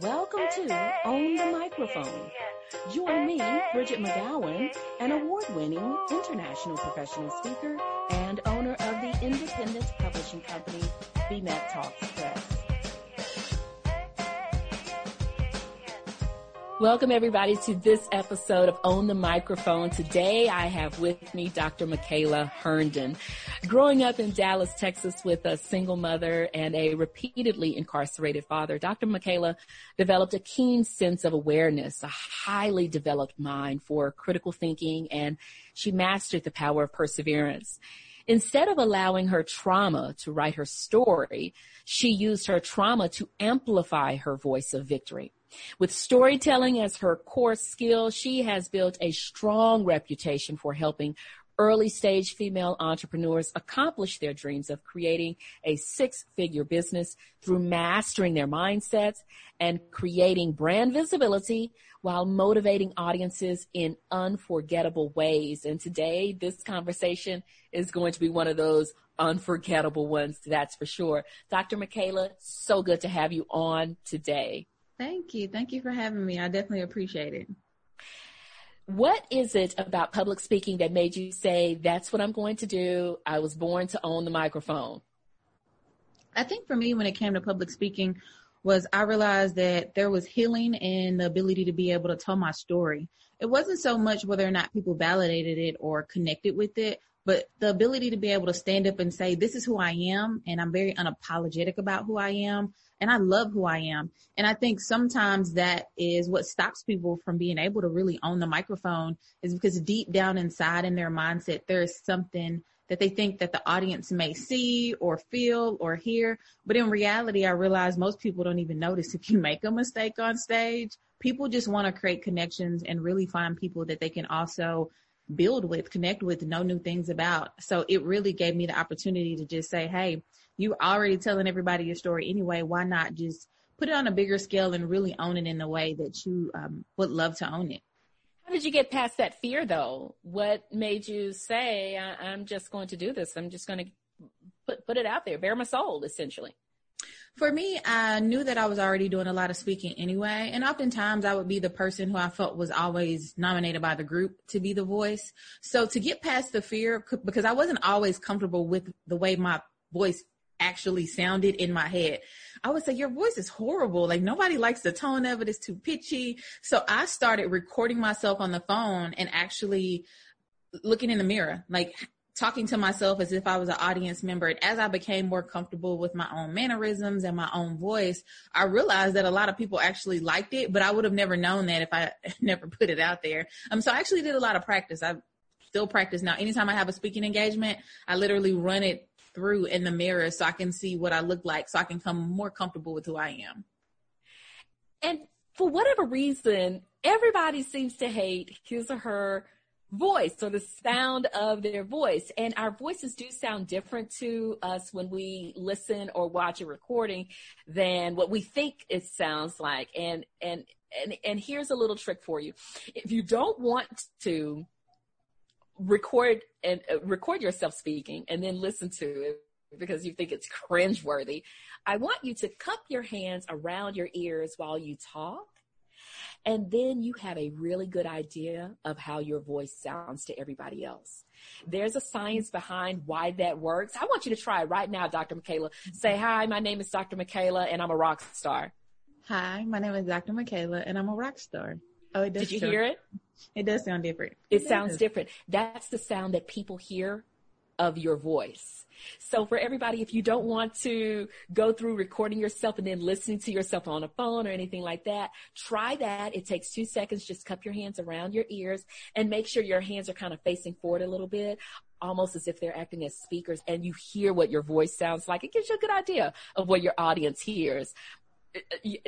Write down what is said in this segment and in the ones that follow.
Welcome to Own the Microphone. Join me, Bridgett McGowen, an award-winning international professional speaker and owner of the independent publishing company, BMcTALKS Press. Welcome everybody to this episode of Own the Microphone. Today I have with me Dr. Micaela Herndon. Growing up in Dallas, Texas with a single mother and a repeatedly incarcerated father, Dr. Micaela developed a keen sense of awareness, a highly developed mind for critical thinking, and she mastered the power of perseverance. Instead of allowing her trauma to write her story, she used her trauma to amplify her voice of victory. With storytelling as her core skill, she has built a strong reputation for helping early stage female entrepreneurs accomplish their dreams of creating a six figure business through mastering their mindsets and creating brand visibility while motivating audiences in unforgettable ways. And today, this conversation is going to be one of those unforgettable ones, that's for sure. Dr. Micaela, so good to have you on today. Thank you. Thank you for having me. I definitely appreciate it. What is it about public speaking that made you say, that's what I'm going to do? I was born to own the microphone. I think for me, when it came to public speaking, was I realized that there was healing in the ability to be able to tell my story. It wasn't so much whether or not people validated it or connected with it, but the ability to be able to stand up and say, this is who I am, and I'm very unapologetic about who I am, and I love who I am. And I think sometimes that is what stops people from being able to really own the microphone is because deep down inside in their mindset, there is something that they think that the audience may see or feel or hear. But in reality, I realize most people don't even notice if you make a mistake on stage. People just want to create connections and really find people that they can also build with, connect with, know new things about. So it really gave me the opportunity to just say, Hey, you already telling everybody your story anyway. Why not just put it on a bigger scale and really own it in the way that you um, would love to own it? How did you get past that fear though? What made you say, I- am just going to do this? I'm just going to put, put it out there, bare my soul, essentially. For me, I knew that I was already doing a lot of speaking anyway. And oftentimes I would be the person who I felt was always nominated by the group to be the voice. So to get past the fear, because I wasn't always comfortable with the way my voice actually sounded in my head. I would say, your voice is horrible. Like nobody likes the tone of it. It's too pitchy. So I started recording myself on the phone and actually looking in the mirror, like talking to myself as if I was an audience member. And as I became more comfortable with my own mannerisms and my own voice, I realized that a lot of people actually liked it, but I would have never known that if I never put it out there. Um, so I actually did a lot of practice. I still practice now. Anytime I have a speaking engagement, I literally run it through in the mirror so I can see what I look like so I can come more comfortable with who I am. And for whatever reason, everybody seems to hate his or her voice or the sound of their voice. And our voices do sound different to us when we listen or watch a recording than what we think it sounds like. And, and, and, and here's a little trick for you. If you don't want to record and uh, record yourself speaking and then listen to it because you think it's cringeworthy, I want you to cup your hands around your ears while you talk and then you have a really good idea of how your voice sounds to everybody else. There's a science behind why that works. I want you to try it right now, Dr. Micaela. Say, hi, my name is Dr. Micaela and I'm a rock star. Hi, my name is Dr. Micaela and I'm a rock star. Oh, it does. Did you hear it? It does sound different. It, it sounds different. That's the sound that people hear of your voice. So for everybody, if you don't want to go through recording yourself and then listening to yourself on a phone or anything like that, try that. It takes two seconds. Just cup your hands around your ears and make sure your hands are kind of facing forward a little bit almost as if they're acting as speakers and you hear what your voice sounds like. It gives you a good idea of what your audience hears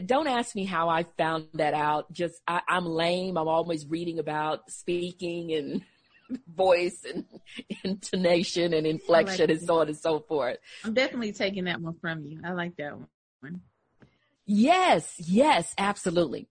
don't ask me how I found that out. Just I, am lame. I'm always reading about speaking and voice and intonation and inflection like and so on and so forth. I'm definitely taking that one from you. I like that one. Yes, yes, absolutely.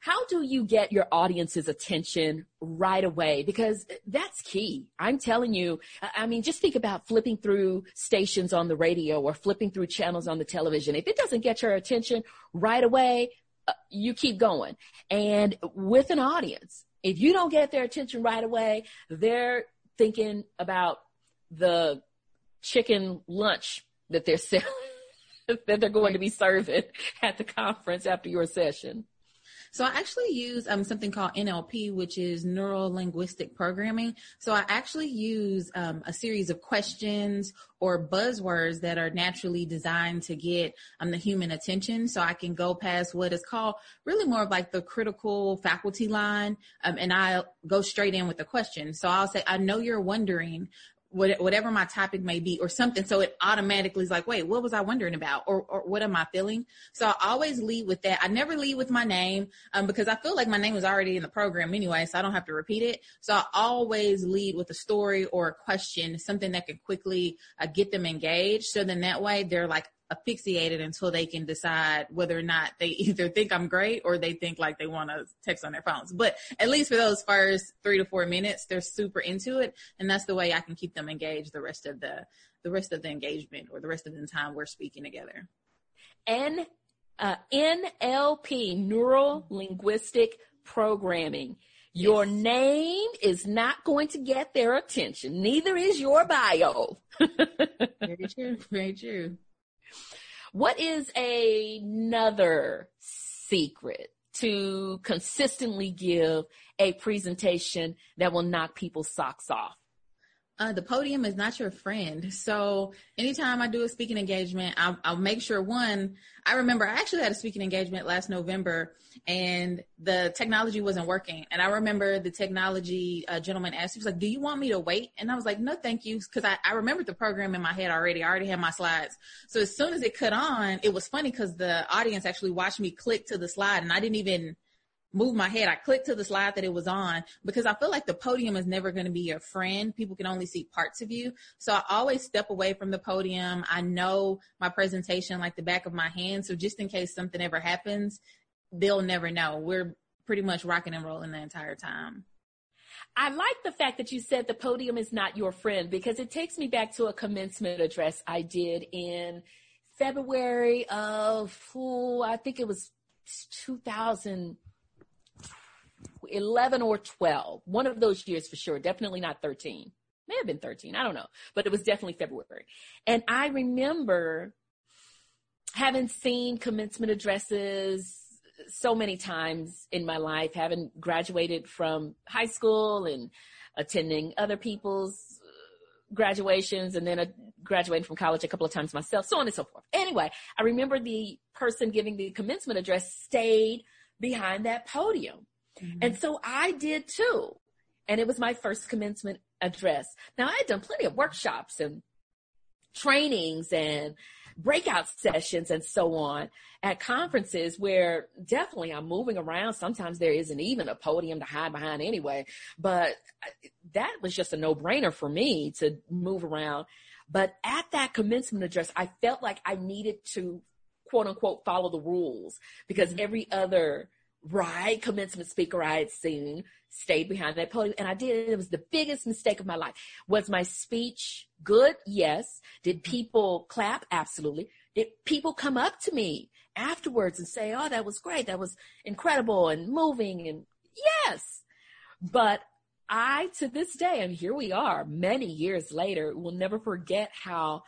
how do you get your audience's attention right away? Because that's key. I'm telling you, I mean, just think about flipping through stations on the radio or flipping through channels on the television. If it doesn't get your attention right away, uh, you keep going. And with an audience, if you don't get their attention right away, they're thinking about the chicken lunch that they're selling, that they're going to be serving at the conference after your session. So I actually use um, something called NLP, which is neuro linguistic programming. So I actually use um, a series of questions or buzzwords that are naturally designed to get um, the human attention. So I can go past what is called really more of like the critical faculty line, um, and I go straight in with the question. So I'll say, I know you're wondering whatever my topic may be or something. So it automatically is like, wait, what was I wondering about? Or, or what am I feeling? So I always lead with that. I never lead with my name, um, because I feel like my name was already in the program anyway, so I don't have to repeat it. So I always lead with a story or a question, something that can quickly uh, get them engaged. So then that way they're like, asphyxiated until they can decide whether or not they either think I'm great or they think like they want to text on their phones. But at least for those first three to four minutes, they're super into it. And that's the way I can keep them engaged the rest of the, the rest of the engagement or the rest of the time we're speaking together. N, uh, NLP, Neural Linguistic Programming. Your yes. name is not going to get their attention. Neither is your bio. very true. Very true. What is another secret to consistently give a presentation that will knock people's socks off? Uh, the podium is not your friend. So anytime I do a speaking engagement, I'll, I'll, make sure one, I remember I actually had a speaking engagement last November and the technology wasn't working. And I remember the technology uh, gentleman asked, he was like, do you want me to wait? And I was like, no, thank you. Cause I, I remembered the program in my head already. I already had my slides. So as soon as it cut on, it was funny cause the audience actually watched me click to the slide and I didn't even move my head. I clicked to the slide that it was on because I feel like the podium is never going to be your friend. People can only see parts of you. So I always step away from the podium. I know my presentation like the back of my hand. So just in case something ever happens, they'll never know. We're pretty much rocking and rolling the entire time. I like the fact that you said the podium is not your friend because it takes me back to a commencement address I did in February of, oh, I think it was 2000. 11 or 12, one of those years for sure, definitely not 13. May have been 13, I don't know, but it was definitely February. And I remember having seen commencement addresses so many times in my life, having graduated from high school and attending other people's uh, graduations and then a, graduating from college a couple of times myself, so on and so forth. Anyway, I remember the person giving the commencement address stayed behind that podium. Mm-hmm. And so I did too. And it was my first commencement address. Now I had done plenty of workshops and trainings and breakout sessions and so on at conferences where definitely I'm moving around. Sometimes there isn't even a podium to hide behind anyway, but that was just a no brainer for me to move around. But at that commencement address, I felt like I needed to quote unquote follow the rules because mm-hmm. every other right commencement speaker I had seen stayed behind that podium and I did. It was the biggest mistake of my life. Was my speech good? Yes. Did mm-hmm. people clap? Absolutely. Did people come up to me afterwards and say, Oh, that was great. That was incredible and moving and yes. But I, to this day, and here we are many years later, will never forget how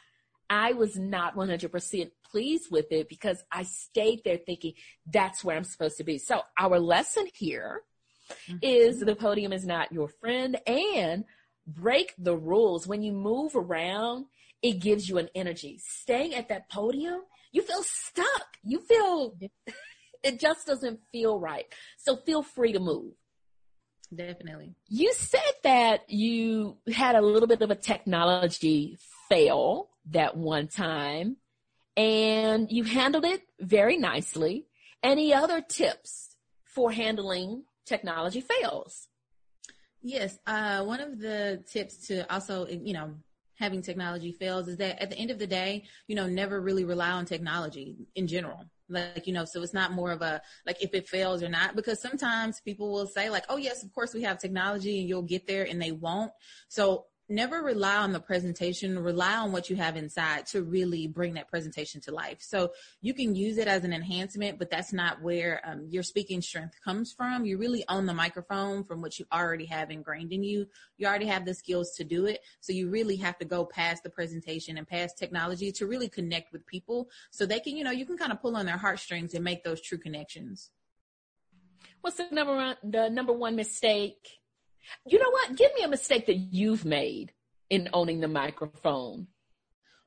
I was not 100% pleased with it because I stayed there thinking that's where I'm supposed to be. So our lesson here mm-hmm. is the podium is not your friend and break the rules. When you move around, it gives you an energy. Staying at that podium, you feel stuck. You feel, it just doesn't feel right. So feel free to move. Definitely. You said that you had a little bit of a technology fail that one time and you handled it very nicely. Any other tips for handling technology fails? Yes. Uh, one of the tips to also, you know, having technology fails is that at the end of the day, you know, never really rely on technology in general. like you know so it's not more of a like if it fails or not because sometimes people will say like oh yes of course we have technology and you'll get there and they won't so never rely on the presentation rely on what you have inside to really bring that presentation to life. So you can use it as an enhancement but that's not where um, your speaking strength comes from. You really own the microphone from what you already have ingrained in you. You already have the skills to do it. So you really have to go past the presentation and past technology to really connect with people so they can you know you can kind of pull on their heartstrings and make those true connections. What's the number one the number one mistake you know what? Give me a mistake that you've made in owning the microphone.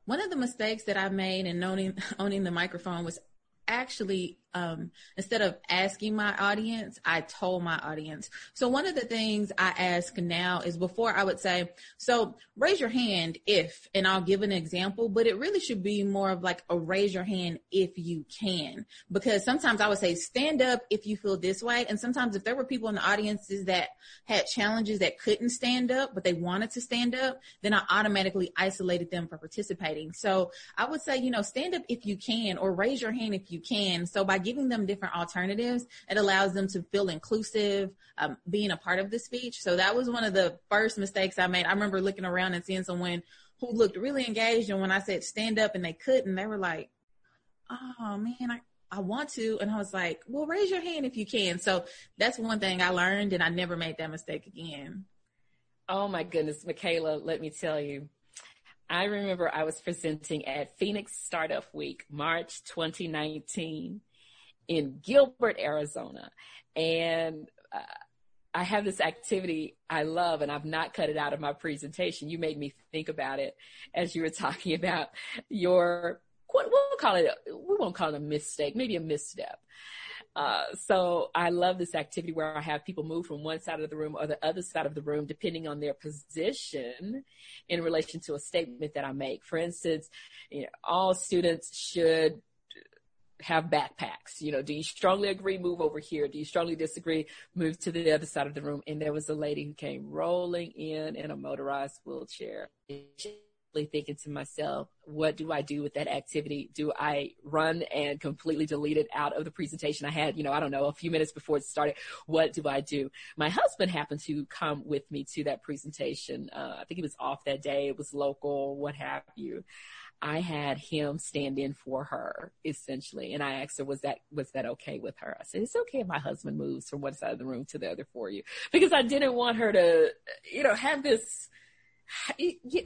One of the mistakes that I made in owning owning the microphone was actually um, instead of asking my audience, I told my audience. So one of the things I ask now is before I would say, so raise your hand if, and I'll give an example, but it really should be more of like a raise your hand if you can, because sometimes I would say stand up if you feel this way. And sometimes if there were people in the audiences that had challenges that couldn't stand up, but they wanted to stand up, then I automatically isolated them from participating. So I would say, you know, stand up if you can or raise your hand if you can. So by giving them different alternatives, it allows them to feel inclusive, um, being a part of the speech. So that was one of the first mistakes I made. I remember looking around and seeing someone who looked really engaged. And when I said stand up and they couldn't, they were like, oh man, I, I want to. And I was like, well, raise your hand if you can. So that's one thing I learned and I never made that mistake again. Oh my goodness, Micaela, let me tell you. I remember I was presenting at Phoenix Startup Week, March 2019 in Gilbert, Arizona. And uh, I have this activity I love and I've not cut it out of my presentation. You made me think about it as you were talking about your, what we'll call it, we won't call it a mistake, maybe a misstep. Uh, so I love this activity where I have people move from one side of the room or the other side of the room, depending on their position in relation to a statement that I make. For instance, you know, all students should have backpacks. You know, do you strongly agree? Move over here. Do you strongly disagree? Move to the other side of the room. And there was a lady who came rolling in in a motorized wheelchair thinking to myself, what do I do with that activity? Do I run and completely delete it out of the presentation I had? You know, I don't know, a few minutes before it started. What do I do? My husband happened to come with me to that presentation. Uh, I think he was off that day. It was local, what have you. I had him stand in for her essentially. And I asked her, was that, was that okay with her? I said, it's okay if my husband moves from one side of the room to the other for you because I didn't want her to, you know, have this,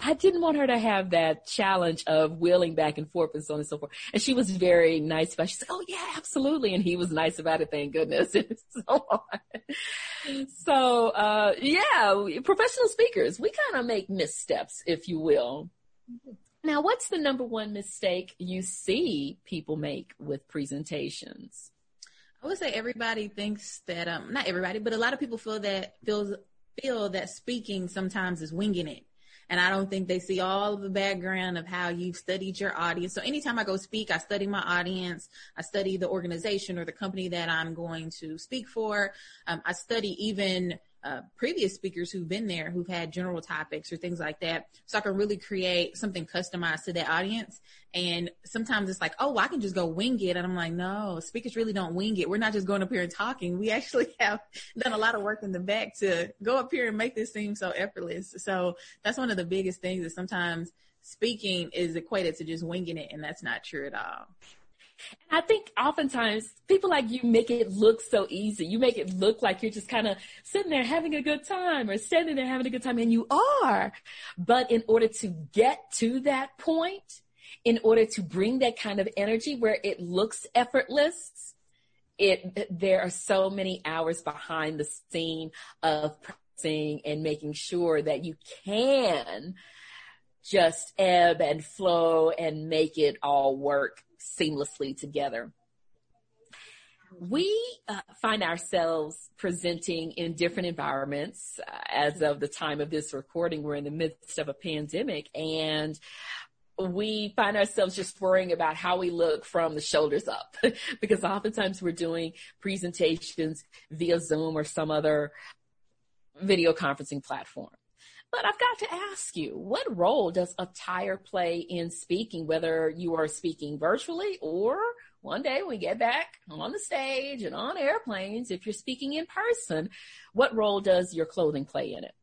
I didn't want her to have that challenge of wheeling back and forth and so on and so forth. And she was very nice about it. She said, Oh yeah, absolutely. And he was nice about it. Thank goodness. And so on. So, uh, yeah, professional speakers, we kind of make missteps, if you will. Now, what's the number one mistake you see people make with presentations? I would say everybody thinks that, um, not everybody, but a lot of people feel that feels feel that speaking sometimes is winging it. And I don't think they see all of the background of how you've studied your audience. So anytime I go speak, I study my audience. I study the organization or the company that I'm going to speak for. Um, I study even uh, previous speakers who've been there who've had general topics or things like that. So I can really create something customized to that audience. And sometimes it's like, oh, I can just go wing it. And I'm like, no, speakers really don't wing it. We're not just going up here and talking. We actually have done a lot of work in the back to go up here and make this seem so effortless. So that's one of the biggest things that sometimes speaking is equated to just winging it. And that's not true at all. I think oftentimes people like you make it look so easy. You make it look like you're just kind of sitting there having a good time or standing there having a good time and you are. But in order to get to that point, in order to bring that kind of energy where it looks effortless, it, there are so many hours behind the scene of practicing and making sure that you can just ebb and flow and make it all work seamlessly together. We uh, find ourselves presenting in different environments. Uh, as of the time of this recording, we're in the midst of a pandemic and we find ourselves just worrying about how we look from the shoulders up because oftentimes we're doing presentations via Zoom or some other video conferencing platform. But I've got to ask you, what role does attire play in speaking, whether you are speaking virtually or one day we get back on the stage and on airplanes, if you're speaking in person, what role does your clothing play in it?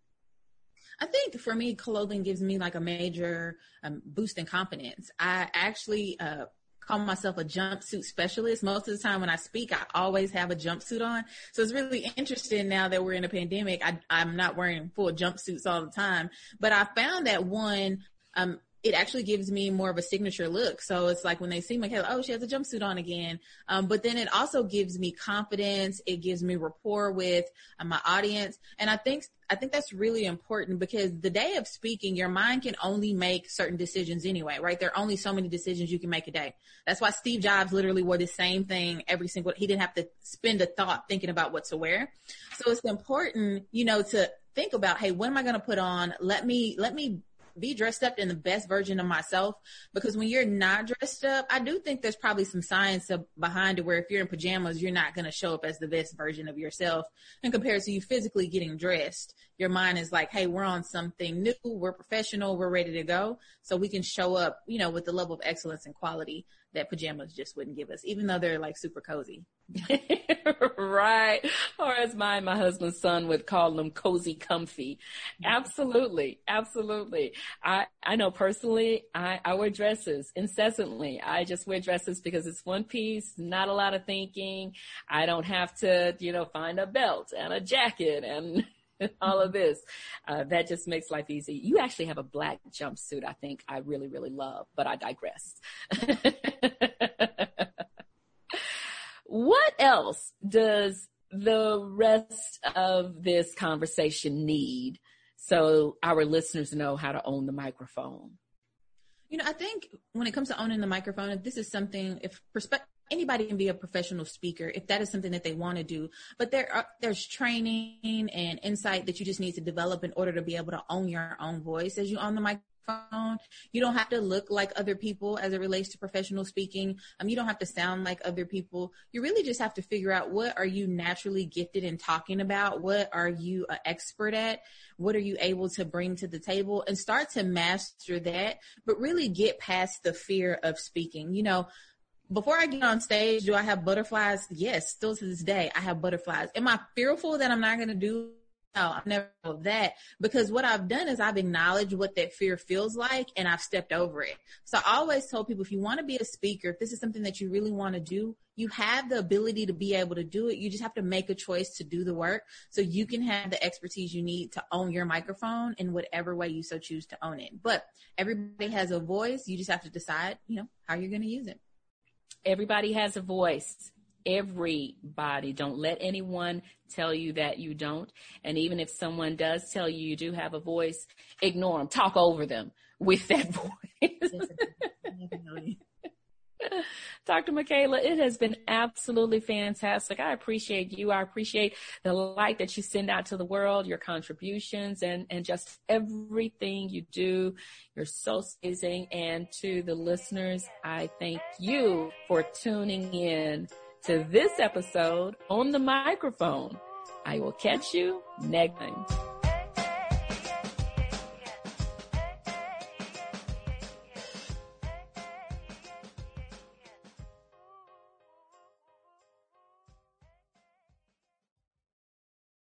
I think for me, clothing gives me like a major um, boost in confidence. I actually uh, call myself a jumpsuit specialist. Most of the time when I speak, I always have a jumpsuit on. So it's really interesting now that we're in a pandemic. I, I'm not wearing full jumpsuits all the time, but I found that one, um, it actually gives me more of a signature look. So it's like when they see Micaela, oh, she has a jumpsuit on again. Um, but then it also gives me confidence. It gives me rapport with uh, my audience. And I think, I think that's really important because the day of speaking, your mind can only make certain decisions anyway, right? There are only so many decisions you can make a day. That's why Steve Jobs literally wore the same thing every single, he didn't have to spend a thought thinking about what to wear. So it's important, you know, to think about, hey, what am I going to put on? Let me, let me be dressed up in the best version of myself because when you're not dressed up, I do think there's probably some science behind it where if you're in pajamas, you're not going to show up as the best version of yourself. And compared to you physically getting dressed, your mind is like, Hey, we're on something new. We're professional. We're ready to go. So we can show up, you know, with the level of excellence and quality that pajamas just wouldn't give us, even though they're like super cozy. right. Or as my, my husband's son would call them cozy comfy. Absolutely. Absolutely. I, I know personally, I, I wear dresses incessantly. I just wear dresses because it's one piece, not a lot of thinking. I don't have to, you know, find a belt and a jacket and all of this. Uh, that just makes life easy. You actually have a black jumpsuit. I think I really, really love, but I digress. what else does the rest of this conversation need so our listeners know how to own the microphone? You know, I think when it comes to owning the microphone, this is something, if perspective, anybody can be a professional speaker if that is something that they want to do. But there are, there's training and insight that you just need to develop in order to be able to own your own voice as you own the microphone phone. You don't have to look like other people as it relates to professional speaking. Um, you don't have to sound like other people. You really just have to figure out what are you naturally gifted in talking about? What are you an expert at? What are you able to bring to the table and start to master that, but really get past the fear of speaking. You know, before I get on stage, do I have butterflies? Yes, still to this day, I have butterflies. Am I fearful that I'm not going to do no, I've never that because what I've done is I've acknowledged what that fear feels like and I've stepped over it. So I always tell people if you want to be a speaker, if this is something that you really want to do, you have the ability to be able to do it. You just have to make a choice to do the work so you can have the expertise you need to own your microphone in whatever way you so choose to own it. But everybody has a voice. You just have to decide, you know, how you're going to use it. Everybody has a voice everybody. Don't let anyone tell you that you don't. And even if someone does tell you you do have a voice, ignore them. Talk over them with that voice. Dr. Micaela, it has been absolutely fantastic. I appreciate you. I appreciate the light that you send out to the world, your contributions and, and just everything you do. You're so amazing. And to the listeners, I thank you for tuning in to this episode on the microphone. I will catch you next time.